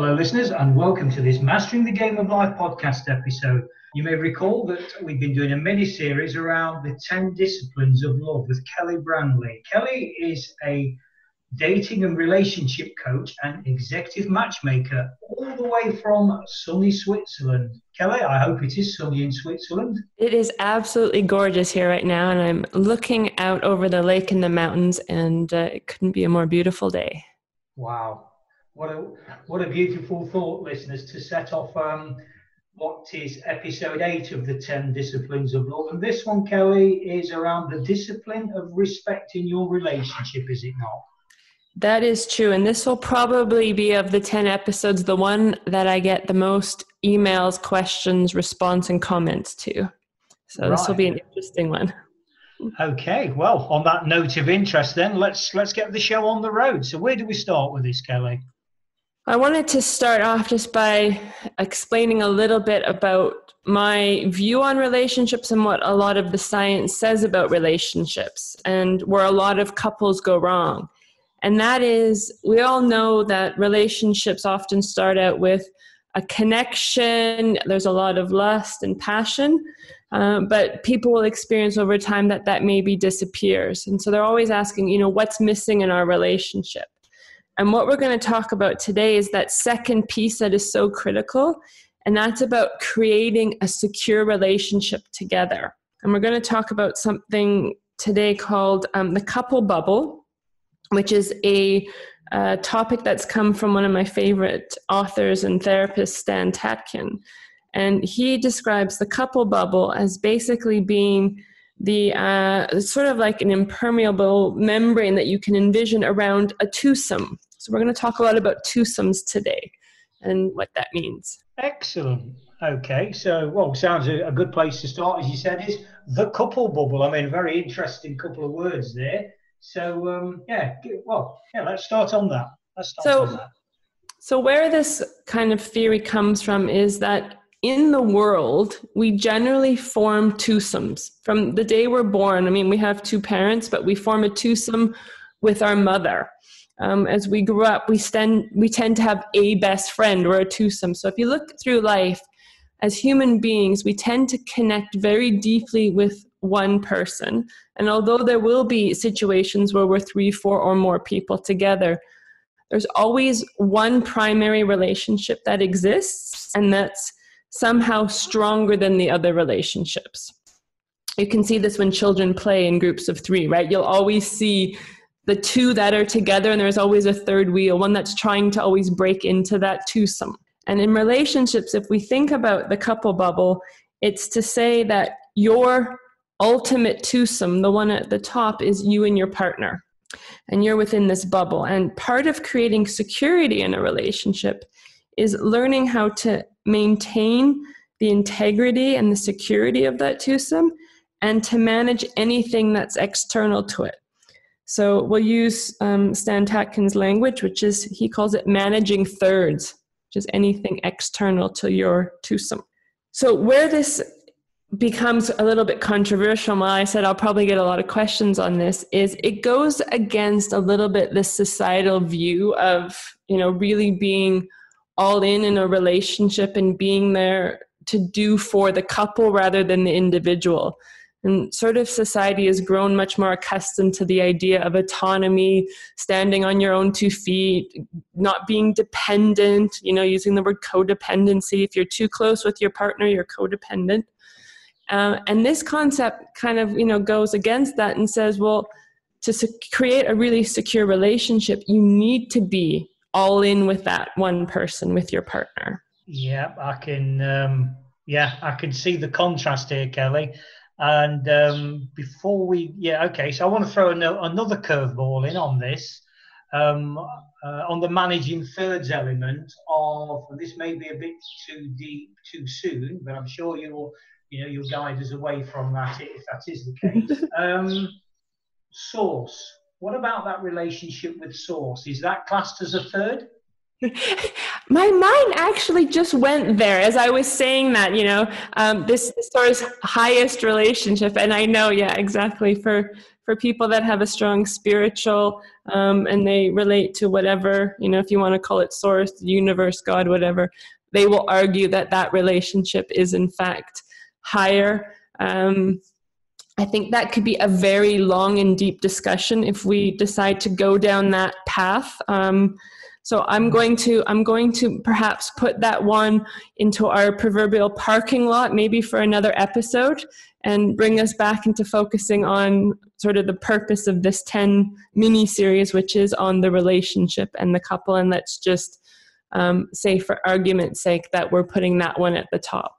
Hello, listeners, and welcome to this Mastering the Game of Life podcast episode. You may recall that we've been doing a mini series around the 10 disciplines of love with Kelly Brandley. Kelly is a dating and relationship coach and executive matchmaker all the way from sunny Switzerland. Kelly, I hope it is sunny in Switzerland. It is absolutely gorgeous here right now, and I'm looking out over the lake and the mountains, and uh, it couldn't be a more beautiful day. Wow. What a, what a beautiful thought, listeners, to set off um, what is episode eight of the 10 disciplines of love. And this one, Kelly, is around the discipline of respecting your relationship, is it not? That is true. And this will probably be of the 10 episodes, the one that I get the most emails, questions, response, and comments to. So right. this will be an interesting one. Okay, well, on that note of interest, then let's let's get the show on the road. So, where do we start with this, Kelly? I wanted to start off just by explaining a little bit about my view on relationships and what a lot of the science says about relationships and where a lot of couples go wrong. And that is, we all know that relationships often start out with a connection, there's a lot of lust and passion, um, but people will experience over time that that maybe disappears. And so they're always asking, you know, what's missing in our relationship? And what we're going to talk about today is that second piece that is so critical, and that's about creating a secure relationship together. And we're going to talk about something today called um, the couple bubble which is a uh, topic that's come from one of my favorite authors and therapists, Stan Tatkin. And he describes the couple bubble as basically being the uh, sort of like an impermeable membrane that you can envision around a twosome. So, we're going to talk a lot about twosomes today and what that means. Excellent. Okay, so well, sounds a, a good place to start, as you said, is the couple bubble. I mean, very interesting couple of words there. So um, yeah, well, yeah, let's start on that. Let's start so, on that. So where this kind of theory comes from is that in the world, we generally form twosomes. From the day we're born, I mean, we have two parents, but we form a twosome with our mother. Um, as we grow up, we, stand, we tend to have a best friend or a twosome. So if you look through life, as human beings, we tend to connect very deeply with one person. And although there will be situations where we're three, four, or more people together, there's always one primary relationship that exists and that's somehow stronger than the other relationships. You can see this when children play in groups of three, right? You'll always see the two that are together, and there's always a third wheel, one that's trying to always break into that twosome. And in relationships, if we think about the couple bubble, it's to say that your ultimate twosome, the one at the top, is you and your partner. And you're within this bubble. And part of creating security in a relationship is learning how to maintain the integrity and the security of that twosome and to manage anything that's external to it. So we'll use um, Stan Tatkin's language, which is he calls it managing thirds, which is anything external to your twosome. So where this becomes a little bit controversial why i said i'll probably get a lot of questions on this is it goes against a little bit the societal view of you know really being all in in a relationship and being there to do for the couple rather than the individual and sort of society has grown much more accustomed to the idea of autonomy standing on your own two feet not being dependent you know using the word codependency if you're too close with your partner you're codependent uh, and this concept kind of you know goes against that and says, well, to create a really secure relationship, you need to be all in with that one person, with your partner. Yeah, I can. Um, yeah, I can see the contrast here, Kelly. And um, before we, yeah, okay. So I want to throw an, another curveball in on this, um, uh, on the managing thirds element of. This may be a bit too deep, too soon, but I'm sure you'll, you know, you'll guide us away from that if that is the case. um, source. What about that relationship with source? Is that classed as a third? my mind actually just went there as I was saying that, you know, um, this, this sort of highest relationship. And I know, yeah, exactly. For, for people that have a strong spiritual um, and they relate to whatever, you know, if you want to call it source, universe, God, whatever, they will argue that that relationship is in fact higher. Um, I think that could be a very long and deep discussion if we decide to go down that path. Um, so I'm going to I'm going to perhaps put that one into our proverbial parking lot, maybe for another episode, and bring us back into focusing on sort of the purpose of this 10 mini series, which is on the relationship and the couple. And let's just um, say, for argument's sake, that we're putting that one at the top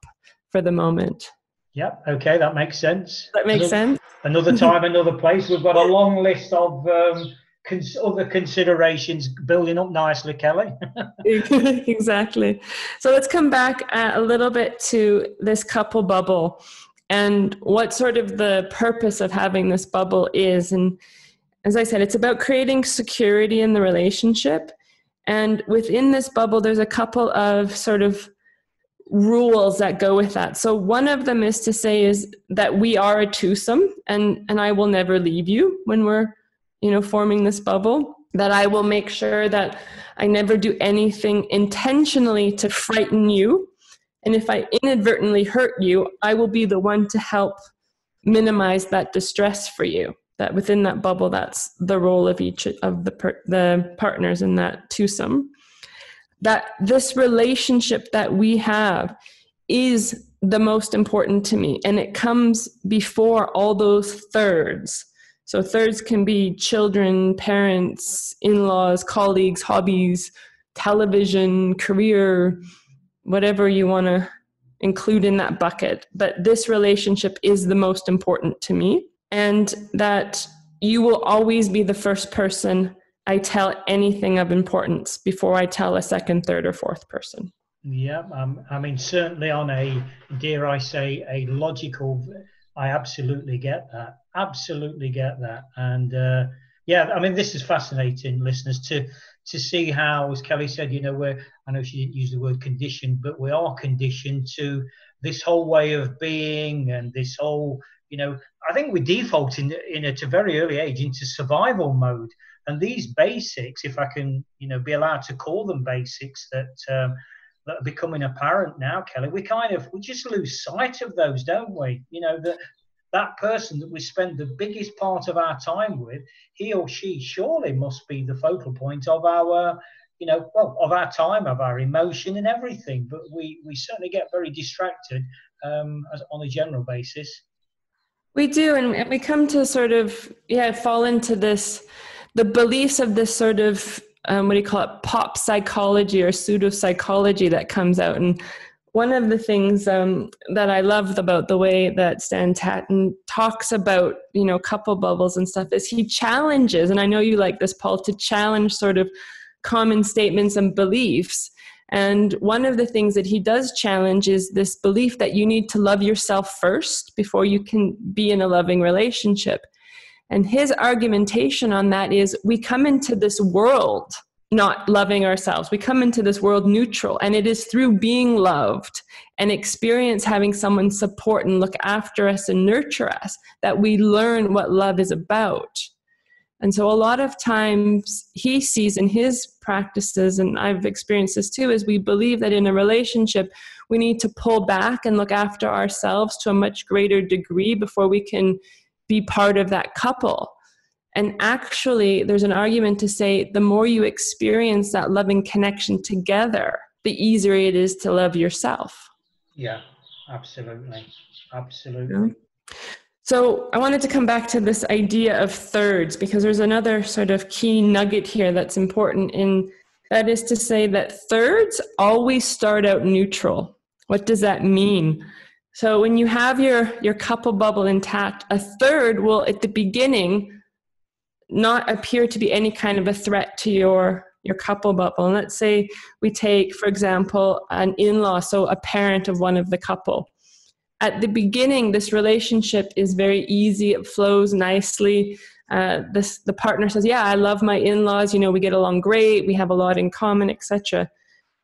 for the moment. Yep. Okay, that makes sense. That makes another, sense. Another time, another place. We've got a long list of um, cons- other considerations building up nicely, Kelly. exactly. So let's come back uh, a little bit to this couple bubble and what sort of the purpose of having this bubble is. And as I said, it's about creating security in the relationship. And within this bubble, there's a couple of sort of rules that go with that. So one of them is to say is that we are a twosome and and I will never leave you when we're you know, forming this bubble, that I will make sure that I never do anything intentionally to frighten you. And if I inadvertently hurt you, I will be the one to help minimize that distress for you. That within that bubble, that's the role of each of the, per- the partners in that twosome. That this relationship that we have is the most important to me, and it comes before all those thirds so thirds can be children, parents, in laws, colleagues, hobbies, television, career, whatever you want to include in that bucket. But this relationship is the most important to me. And that you will always be the first person I tell anything of importance before I tell a second, third, or fourth person. Yeah, um, I mean, certainly on a, dare I say, a logical I absolutely get that. Absolutely get that. And uh, yeah, I mean, this is fascinating, listeners, to to see how, as Kelly said, you know, we're I know she didn't use the word conditioned, but we are conditioned to this whole way of being and this whole, you know, I think we default in in at a very early age into survival mode. And these basics, if I can, you know, be allowed to call them basics, that um, that are becoming apparent now, Kelly, we kind of we just lose sight of those, don't we? You know that that person that we spend the biggest part of our time with, he or she surely must be the focal point of our, you know, well, of our time, of our emotion and everything. But we we certainly get very distracted um, as, on a general basis. We do, and we come to sort of yeah fall into this the beliefs of this sort of um, what do you call it pop psychology or pseudo psychology that comes out and one of the things um, that I love about the way that Stan Tatkin talks about, you know, couple bubbles and stuff is he challenges, and I know you like this, Paul, to challenge sort of common statements and beliefs. And one of the things that he does challenge is this belief that you need to love yourself first before you can be in a loving relationship. And his argumentation on that is we come into this world not loving ourselves. We come into this world neutral, and it is through being loved and experience having someone support and look after us and nurture us that we learn what love is about. And so, a lot of times, he sees in his practices, and I've experienced this too, is we believe that in a relationship, we need to pull back and look after ourselves to a much greater degree before we can be part of that couple. And actually, there's an argument to say the more you experience that loving connection together, the easier it is to love yourself. Yeah, absolutely. Absolutely. Yeah. So I wanted to come back to this idea of thirds because there's another sort of key nugget here that's important in that is to say that thirds always start out neutral. What does that mean? So when you have your your couple bubble intact, a third will at the beginning not appear to be any kind of a threat to your your couple bubble. And let's say we take, for example, an in-law, so a parent of one of the couple at the beginning, this relationship is very easy. It flows nicely. Uh, this the partner says, "Yeah, I love my in-laws. You know, we get along great. We have a lot in common, etc."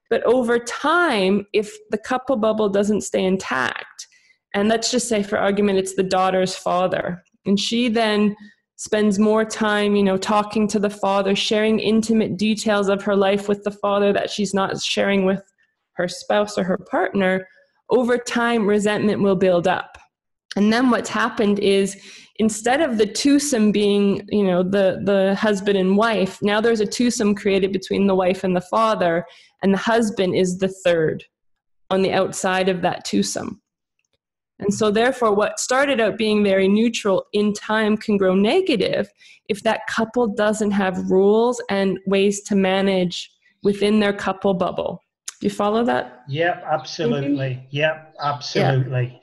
But over time, if the couple bubble doesn't stay intact, and let's just say, for argument, it's the daughter's father, and she then spends more time, you know, talking to the father, sharing intimate details of her life with the father that she's not sharing with her spouse or her partner over time, resentment will build up. And then what's happened is instead of the twosome being, you know, the, the husband and wife, now there's a twosome created between the wife and the father, and the husband is the third on the outside of that twosome. And so, therefore, what started out being very neutral in time can grow negative if that couple doesn't have rules and ways to manage within their couple bubble. Do you follow that? Yep, absolutely. Yep, absolutely. Yeah.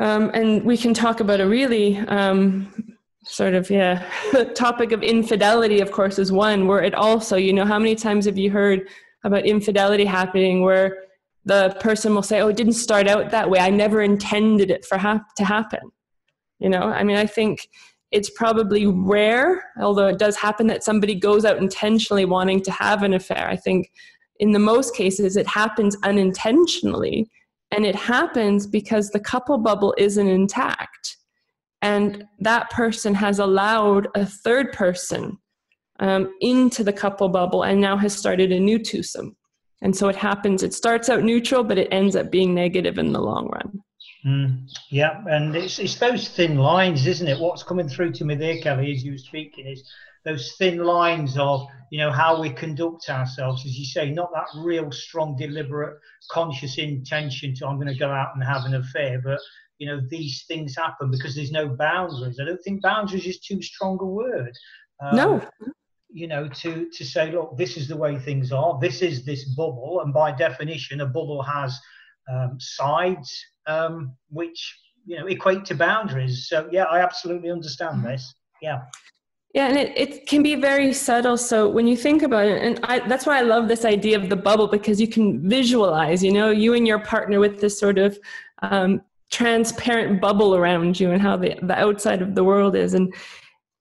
Um, and we can talk about a really um, sort of yeah topic of infidelity. Of course, is one where it also you know how many times have you heard about infidelity happening where the person will say, "Oh, it didn't start out that way. I never intended it for hap- to happen." You know, I mean, I think it's probably rare, although it does happen that somebody goes out intentionally wanting to have an affair. I think in the most cases, it happens unintentionally. And it happens because the couple bubble isn't intact. And that person has allowed a third person um, into the couple bubble and now has started a new twosome. And so it happens, it starts out neutral, but it ends up being negative in the long run. Mm, yeah, and it's, it's those thin lines, isn't it? What's coming through to me there, Kelly, as you were speaking, is those thin lines of you know how we conduct ourselves. As you say not that real strong deliberate conscious intention to i'm going to go out and have an affair but you know these things happen because there's no boundaries. I don't think boundaries is too strong a word. Um, no. you know to to say look this is the way things are. This is this bubble and by definition a bubble has um, sides um, which you know equate to boundaries. So yeah i absolutely understand mm-hmm. this. Yeah yeah, and it, it can be very subtle. So when you think about it, and I, that's why I love this idea of the bubble because you can visualize, you know, you and your partner with this sort of um, transparent bubble around you and how the, the outside of the world is. And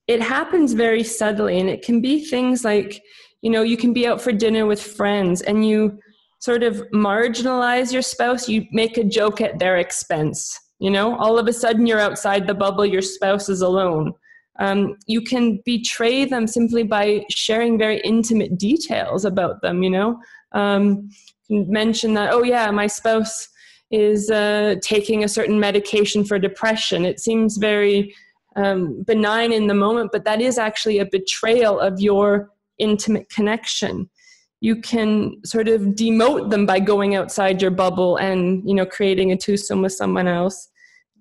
it happens very subtly. And it can be things like, you know, you can be out for dinner with friends and you sort of marginalize your spouse, you make a joke at their expense. You know, all of a sudden you're outside the bubble, your spouse is alone um, you can betray them simply by sharing very intimate details about them you know? Um, mention that oh yeah my spouse is uh, taking a certain medication for depression. It seems very um, benign in the moment but that is actually a betrayal of your intimate connection. You can sort of demote them by going outside your bubble and you know creating a twosome with someone else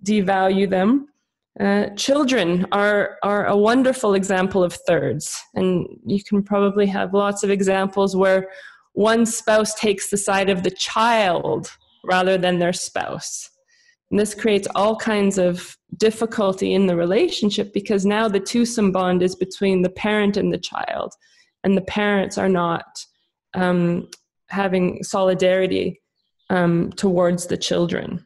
devalue them uh, children are, are a wonderful example of thirds, and you can probably have lots of examples where one spouse takes the side of the child rather than their spouse. And this creates all kinds of difficulty in the relationship because now the twosome bond is between the parent and the child, and the parents are not um, having solidarity um, towards the children.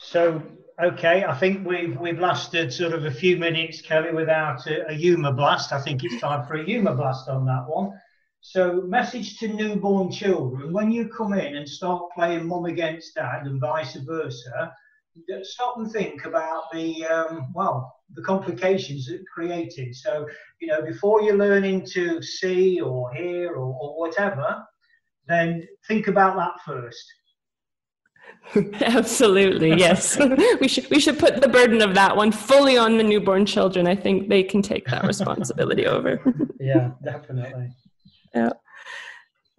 So, Okay, I think we've we've lasted sort of a few minutes, Kelly, without a, a humour blast. I think it's time for a humour blast on that one. So, message to newborn children: when you come in and start playing mum against dad and vice versa, stop and think about the um, well, the complications it created. So, you know, before you're learning to see or hear or, or whatever, then think about that first. Absolutely, yes. we should we should put the burden of that one fully on the newborn children. I think they can take that responsibility over. yeah, definitely. Yeah.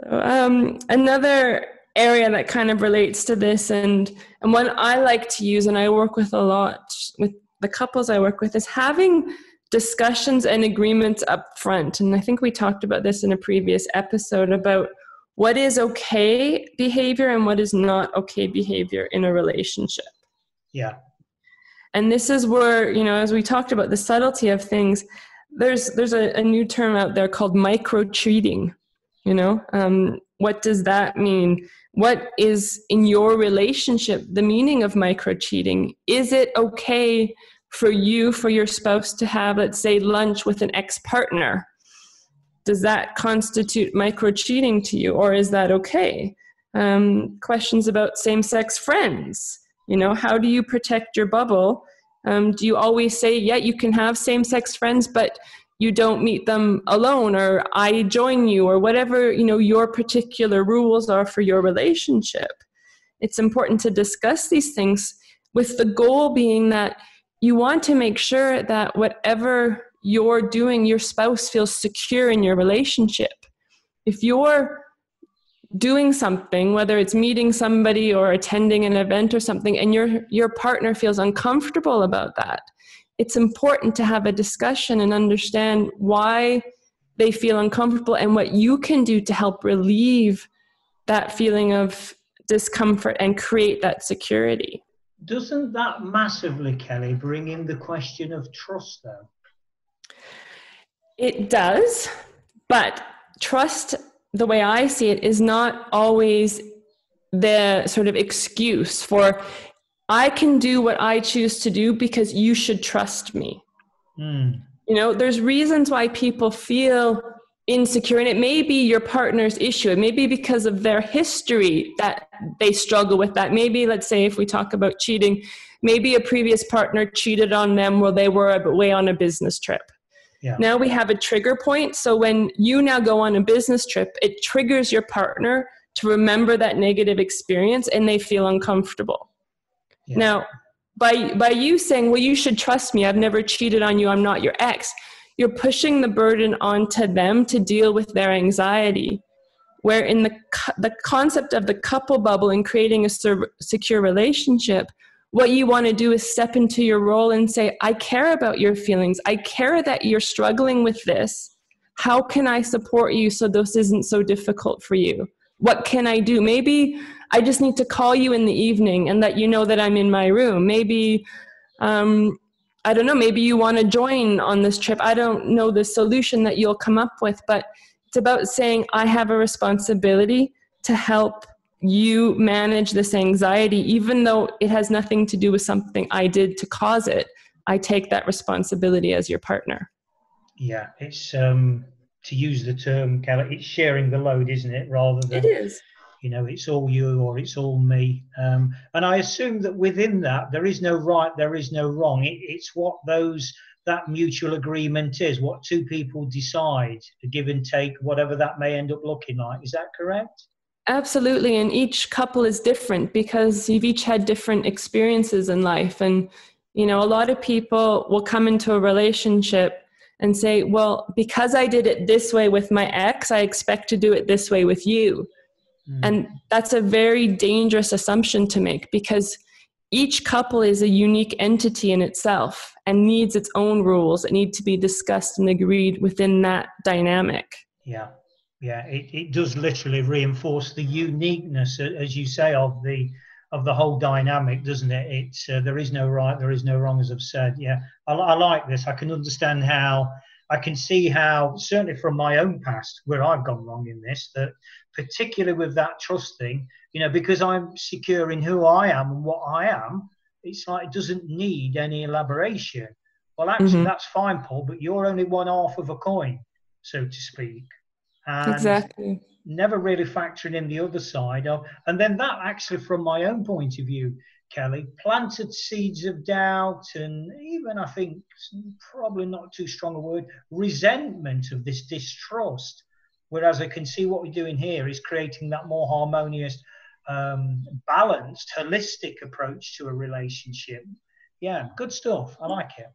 So, um, another area that kind of relates to this, and and one I like to use, and I work with a lot with the couples I work with is having discussions and agreements up front. And I think we talked about this in a previous episode about what is okay behavior and what is not okay behavior in a relationship. Yeah. And this is where, you know, as we talked about the subtlety of things, there's there's a, a new term out there called micro cheating. You know, um, what does that mean? What is in your relationship the meaning of micro cheating? Is it okay for you, for your spouse to have, let's say, lunch with an ex partner? Does that constitute micro cheating to you, or is that okay? Um, questions about same sex friends. You know, how do you protect your bubble? Um, do you always say, yeah, you can have same sex friends, but you don't meet them alone, or I join you, or whatever, you know, your particular rules are for your relationship? It's important to discuss these things with the goal being that you want to make sure that whatever you're doing, your spouse feels secure in your relationship. If you're doing something, whether it's meeting somebody or attending an event or something, and your, your partner feels uncomfortable about that, it's important to have a discussion and understand why they feel uncomfortable and what you can do to help relieve that feeling of discomfort and create that security. Doesn't that massively, Kelly, bring in the question of trust, though? It does, but trust, the way I see it, is not always the sort of excuse for I can do what I choose to do because you should trust me. Mm. You know, there's reasons why people feel insecure, and it may be your partner's issue. It may be because of their history that they struggle with that. Maybe, let's say, if we talk about cheating, maybe a previous partner cheated on them while they were away on a business trip. Yeah. Now we have a trigger point. So when you now go on a business trip, it triggers your partner to remember that negative experience and they feel uncomfortable. Yeah. Now, by by you saying, "Well, you should trust me. I've never cheated on you. I'm not your ex." You're pushing the burden onto them to deal with their anxiety. Where in the the concept of the couple bubble and creating a secure relationship, what you want to do is step into your role and say, I care about your feelings. I care that you're struggling with this. How can I support you so this isn't so difficult for you? What can I do? Maybe I just need to call you in the evening and let you know that I'm in my room. Maybe, um, I don't know, maybe you want to join on this trip. I don't know the solution that you'll come up with, but it's about saying, I have a responsibility to help you manage this anxiety, even though it has nothing to do with something I did to cause it. I take that responsibility as your partner. Yeah, it's um, to use the term, Kelly, it's sharing the load, isn't it? Rather than it is. You know, it's all you or it's all me. Um, and I assume that within that, there is no right, there is no wrong. It, it's what those that mutual agreement is, what two people decide, the give and take, whatever that may end up looking like. Is that correct? Absolutely. And each couple is different because you've each had different experiences in life. And, you know, a lot of people will come into a relationship and say, well, because I did it this way with my ex, I expect to do it this way with you. Mm. And that's a very dangerous assumption to make because each couple is a unique entity in itself and needs its own rules that need to be discussed and agreed within that dynamic. Yeah yeah, it, it does literally reinforce the uniqueness, as you say, of the of the whole dynamic, doesn't it? It's uh, there is no right, there is no wrong, as I've said. Yeah, I, I like this. I can understand how I can see how, certainly from my own past, where I've gone wrong in this, that particularly with that trust thing, you know, because I'm secure in who I am and what I am, it's like it doesn't need any elaboration. Well, actually, mm-hmm. that's fine, Paul, but you're only one half of a coin, so to speak and exactly. never really factoring in the other side of and then that actually from my own point of view kelly planted seeds of doubt and even i think probably not too strong a word resentment of this distrust. Whereas i can see what we're doing here is creating that more harmonious um, balanced holistic approach to a relationship. Yeah good stuff. I like it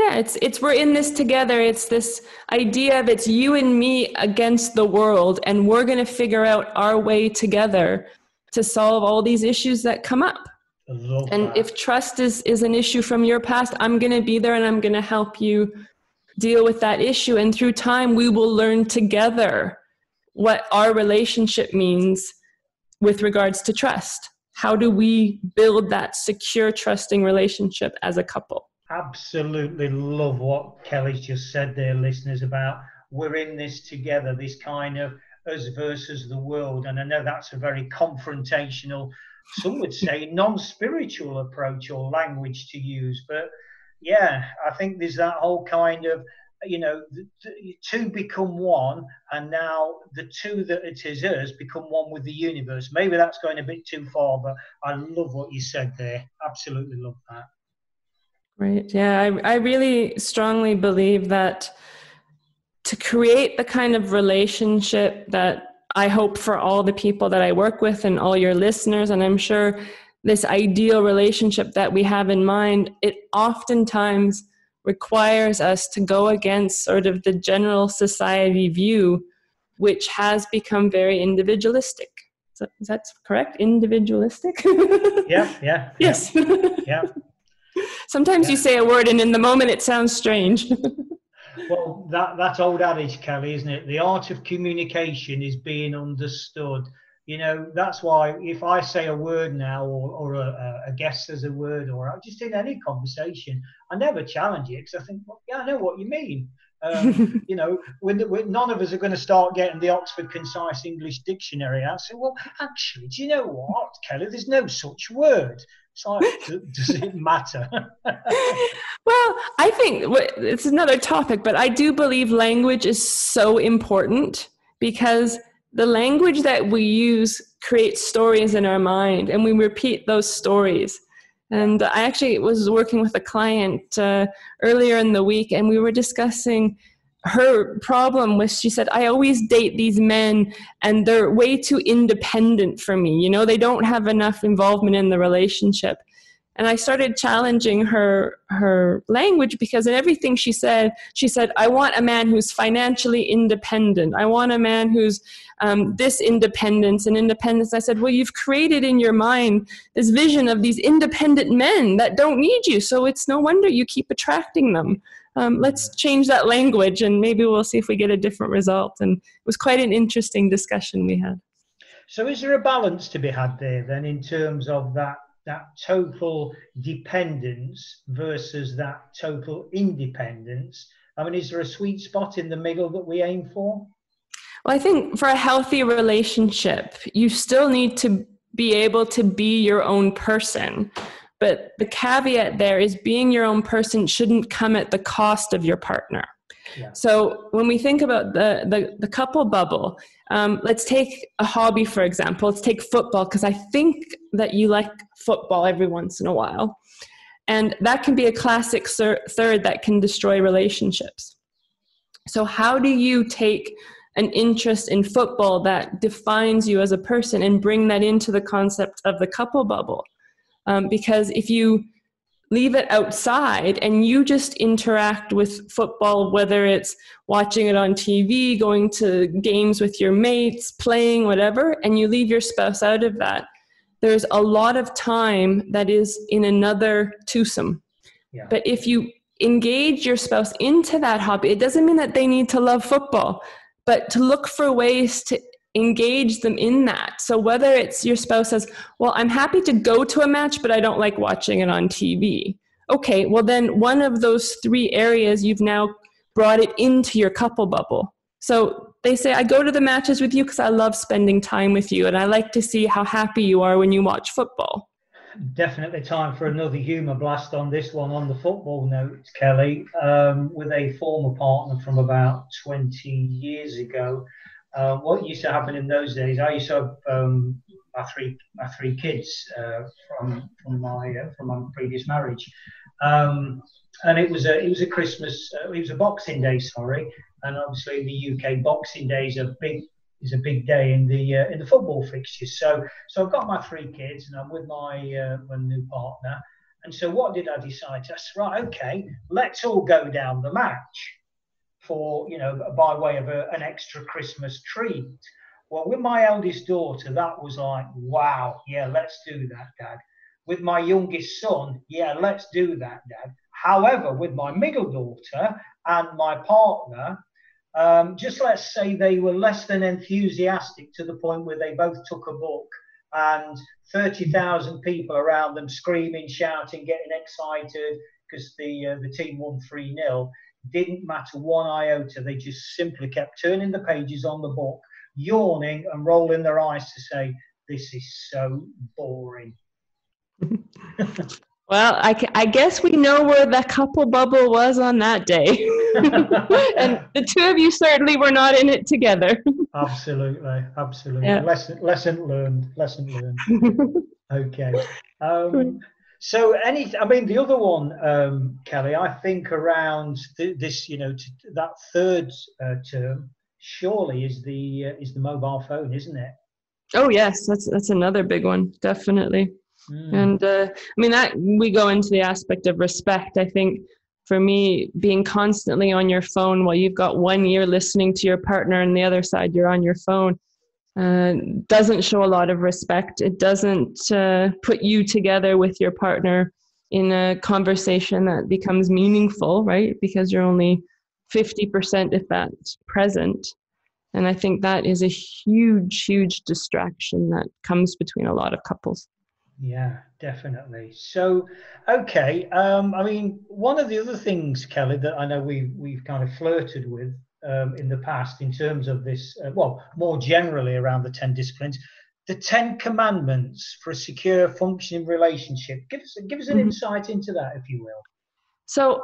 yeah, it's it's we're in this together. It's this idea of it's you and me against the world, and we're going to figure out our way together to solve all these issues that come up. and that. if trust is is an issue from your past i'm going to be there and i'm going to help you deal with that issue and through time we will learn together what our relationship means with regards to trust how do we build that secure trusting relationship as a couple absolutely love what kelly's just said there listeners about we're in this together this kind of us versus the world. And i know that's a very confrontational some would say non-spiritual approach or language to use. But yeah i think there's that whole kind of you know two become one and now the two that it is us become one with the universe. Maybe that's going a bit too far but i love what you said there. Absolutely love that right yeah i, I really strongly believe that to create the kind of relationship that I hope for all the people that I work with and all your listeners, and I'm sure this ideal relationship that we have in mind, it oftentimes requires us to go against sort of the general society view, which has become very individualistic. So, is that correct? Individualistic? yeah, yeah. Yes. Yeah. Sometimes yeah. you say a word and in the moment it sounds strange. well, that that old adage, Kelly, isn't it? The art of communication is being understood. You know, that's why if I say a word now, or, or a, a guest says a word, or just in any conversation, I never challenge it because I think, well, yeah, I know what you mean. Um, you know, when, when, none of us are going to start getting the Oxford Concise English Dictionary out, say, well, actually, do you know what, Kelly? There's no such word. Does it matter? well, I think it's another topic, but I do believe language is so important because the language that we use creates stories in our mind and we repeat those stories. And I actually was working with a client uh, earlier in the week, and we were discussing her problem was she said i always date these men and they're way too independent for me. You know they don't have enough involvement in the relationship. And i started challenging her her language because in everything she said she said i want a man who's financially independent. I want a man who's um, this independence and independence. I said well you've created in your mind this vision of these independent men that don't need you so it's no wonder you keep attracting them um, let's change that language and maybe we'll see if we get a different result. And it was quite an interesting discussion we had. So, is there a balance to be had there then in terms of that that total dependence versus that total independence? I mean, is there a sweet spot in the middle that we aim for? Well, I think for a healthy relationship, you still need to be able to be your own person. But the caveat there is being your own person shouldn't come at the cost of your partner. Yeah. So when we think about the, the, the couple bubble, um, let's take a hobby, for example. Let's take football, because I think that you like football every once in a while. And that can be a classic third that can destroy relationships. So, how do you take an interest in football that defines you as a person and bring that into the concept of the couple bubble? Um, because if you leave it outside and you just interact with football, whether it's watching it on TV, going to games with your mates, playing, whatever, and you leave your spouse out of that, there's a lot of time that is in another twosome. Yeah. But if you engage your spouse into that hobby, it doesn't mean that they need to love football, but to look for ways to engage them in that. So whether it's your spouse says, "Well, I'm happy to go to a match, but I don't like watching it on TV." Okay, well then one of those three areas you've now brought it into your couple bubble. So they say, "I go to the matches with you because I love spending time with you and I like to see how happy you are when you watch football." Definitely time for another humour blast on this one on the football note, Kelly, um, with a former partner from about 20 years ago uh, what used to happen in those days, I used to have um, my three my three kids uh, from from my uh, from my previous marriage, um, and it was a it was a Christmas uh, it was a Boxing Day, sorry, and obviously in the UK Boxing Day is a big is a big day in the uh, in the football fixtures. So so I've got my three kids and I'm with my uh, my new partner. And so what did I decide? I said, right, okay, let's all go down the match for, you know, by way of a, an extra Christmas treat. Well, with my eldest daughter, that was like, wow, yeah, let's do that, Dad. with my youngest son, yeah, let's do that, Dad. However, with my middle daughter and my partner, um, just let's say they were less than enthusiastic to the point where they both took a book and 30,000 people around them screaming, shouting, getting excited because the uh, the team won 3 0. Didn't matter one iota. They just simply kept turning the pages on the book, yawning and rolling their eyes to say, This is so boring. Well, I, I guess we know where the couple bubble was on that day. and the two of you certainly were not in it together. Absolutely, absolutely. Yeah. Lesson, lesson learned. Lesson learned. okay. Um, so, any, I mean, the other one, um, Kelly, I think around th- this, you know, t- that third uh, term, surely is the uh, is the mobile phone, isn't it? Oh yes, that's that's another big one, definitely. Mm. And uh, I mean, that we go into the aspect of respect. I think for me, being constantly on your phone while you've got one ear listening to your partner and the other side you're on your phone uh, doesn't show a lot of respect. It doesn't uh, put you together with your partner in a conversation that becomes meaningful, right? Because you're only 50%, if that's present. And I think that is a huge, huge distraction that comes between a lot of couples. Yeah, definitely. So, okay. Um, I mean, one of the other things, Kelly, that I know we we've kind of flirted with um, in the past in terms of this, uh, well, more generally around the ten disciplines, the Ten Commandments for a secure, functioning relationship. Give us give us an mm-hmm. insight into that, if you will. So,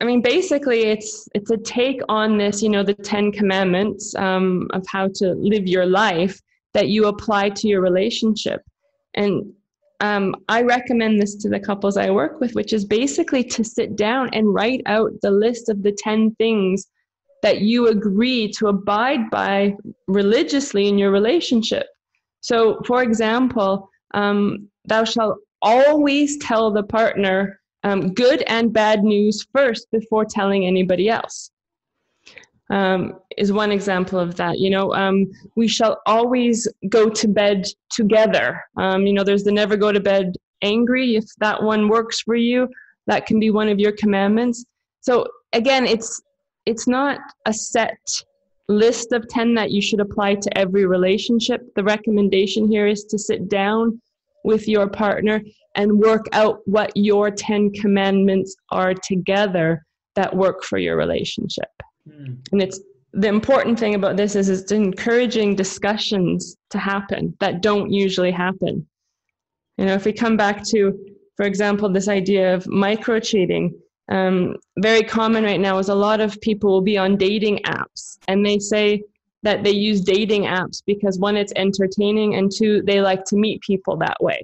I mean, basically, it's it's a take on this, you know, the Ten Commandments um, of how to live your life that you apply to your relationship, and um, I recommend this to the couples I work with, which is basically to sit down and write out the list of the 10 things that you agree to abide by religiously in your relationship. So, for example, um, thou shalt always tell the partner um, good and bad news first before telling anybody else um, is one example of that. You know, um, we shall always go to bed together. Um, you know, there's the never go to bed angry. If that one works for you, that can be one of your commandments. So again, it's it's not a set list of 10 that you should apply to every relationship. The recommendation here is to sit down with your partner and work out what your 10 commandments are together that work for your relationship. Mm. And it's the important thing about this is it's encouraging discussions to happen that don't usually happen. You know, if we come back to, for example, this idea of micro cheating, um, very common right now is a lot of people will be on dating apps and they say that they use dating apps because one, it's entertaining, and two, they like to meet people that way.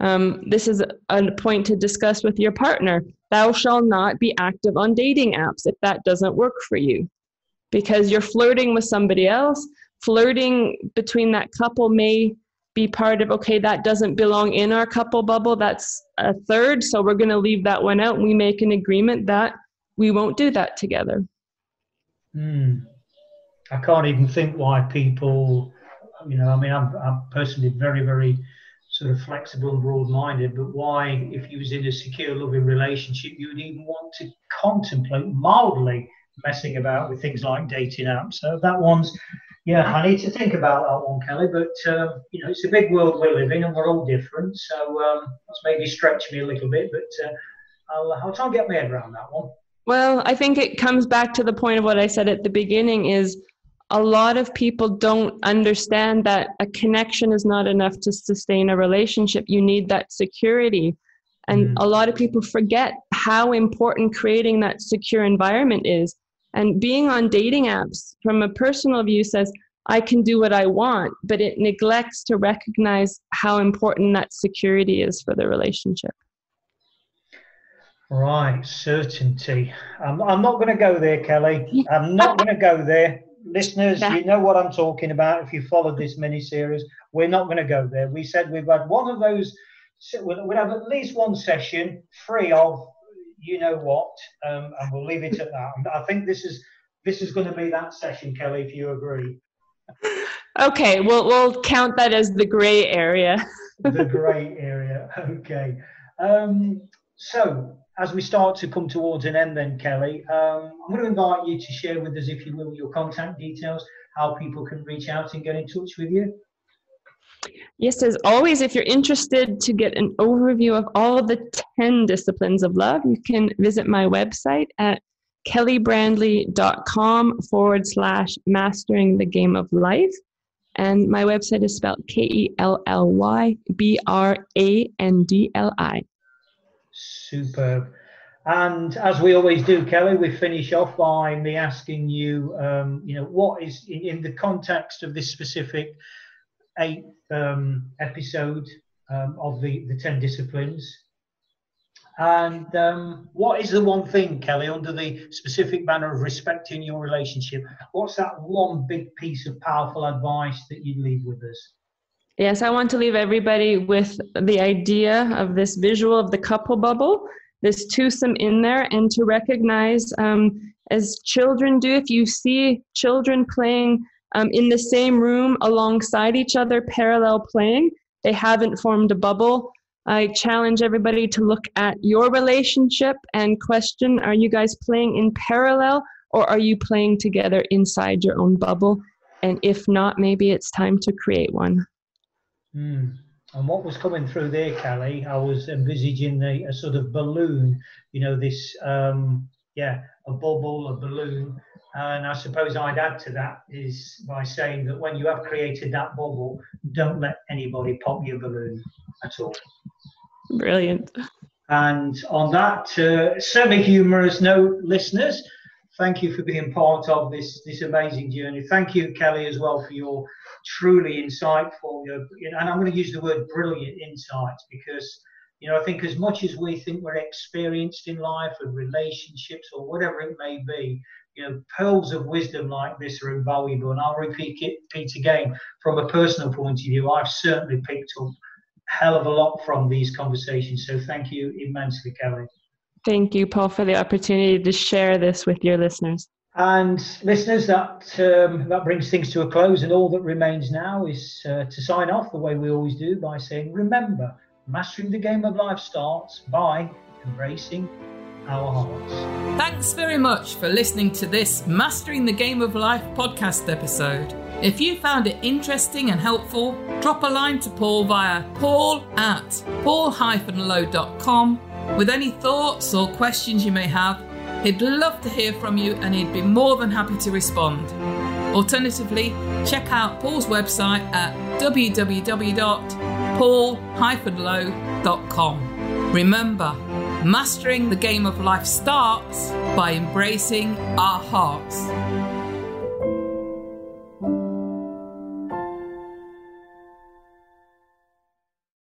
Um, this is a point to discuss with your partner. Thou shalt not be active on dating apps if that doesn't work for you. Because you're flirting with somebody else, flirting between that couple may be part of, okay, that doesn't belong in our couple bubble. That's a third. So we're going to leave that one out. We make an agreement that we won't do that together. Hmm. I can't even think why people, you know, I mean, I'm, I'm personally very, very sort of flexible and broad-minded, but why, if you was in a secure, loving relationship, you would even want to contemplate mildly messing about with things like dating apps. So that one's, yeah, I need to think about that one, Kelly. But um, you know, it's a big world we live in, and we're all different. So um, that's maybe stretch me a little bit, but uh, I'll, I'll try and get my head around that one. Well, I think it comes back to the point of what I said at the beginning: is a lot of people don't understand that a connection is not enough to sustain a relationship. You need that security. And mm. a lot of people forget how important creating that secure environment is. And being on dating apps, from a personal view, says, I can do what I want, but it neglects to recognize how important that security is for the relationship. Right, certainty. I'm, I'm not going to go there, Kelly. I'm not going to go there listeners, yeah. you know what I'm talking about. If you followed this mini series, we're not going to go there. We said we've had one of those. We'll have at least one session free of you know what, um, and we'll leave it at that. I think this is this is going to be that session, Kelly. If you agree. Okay, we'll we'll count that as the gray area. the grey area. Okay. Um, so, as we start to come towards an end, then, Kelly, um, I'm going to invite you to share with us, if you will, your contact details, how people can reach out and get in touch with you. Yes, as always, if you're interested to get an overview of all the 10 disciplines of love, you can visit my website at kellybrandli.com forward slash mastering the game of life. And my website is spelled K E L L Y B R A N D L I. Superb. And as we always do, Kelly, we finish off by me asking you, um, you know, what is in, in, the context of this specific eighth um, episode um, of the, the 10 disciplines, and um, what is the one thing, Kelly, under the specific banner of respecting your relationship? What's that one big piece of powerful advice that you'd leave with us? Yes, I want to leave everybody with the idea of this visual of the couple bubble, this twosome in there, and to recognize, um, as children do, if you see children playing um, in the same room alongside each other, parallel playing, they haven't formed a bubble I challenge everybody to look at your relationship and question are you guys playing in parallel or are you playing together inside your own bubble? And if not, maybe it's time to create one. Mm. And what was coming through there, Kelly, I was envisaging a sort of balloon, you know, this, um, yeah, a bubble, a balloon. And I suppose I'd add to that is by saying that when you have created that bubble, don't let anybody pop your balloon at all. Brilliant. And on that uh, semi-humorous note, listeners, thank you for being part of this this amazing journey. Thank you, Kelly, as well for your truly insightful, you know, and I'm going to use the word brilliant insights because you know I think as much as we think we're experienced in life and relationships or whatever it may be, you know, pearls of wisdom like this are invaluable. And I'll repeat it repeat again from a personal point of view. I've certainly picked up hell of a lot from these conversations. So thank you immensely, Kelly. Thank you, Paul, for the opportunity to share this with your listeners. And listeners, that um, that brings things to a close, and all that remains now is uh, to sign off the way we always do by saying, "Remember, mastering the game of life starts by embracing our hearts." Thanks very much for listening to this Mastering the Game of Life podcast episode. If you found it interesting and helpful, drop a line to Paul via paul at paul-low.com with any thoughts or questions you may have. He'd love to hear from you and he'd be more than happy to respond. Alternatively, check out Paul's website at www.paul-low.com. Remember, mastering the game of life starts by embracing our hearts.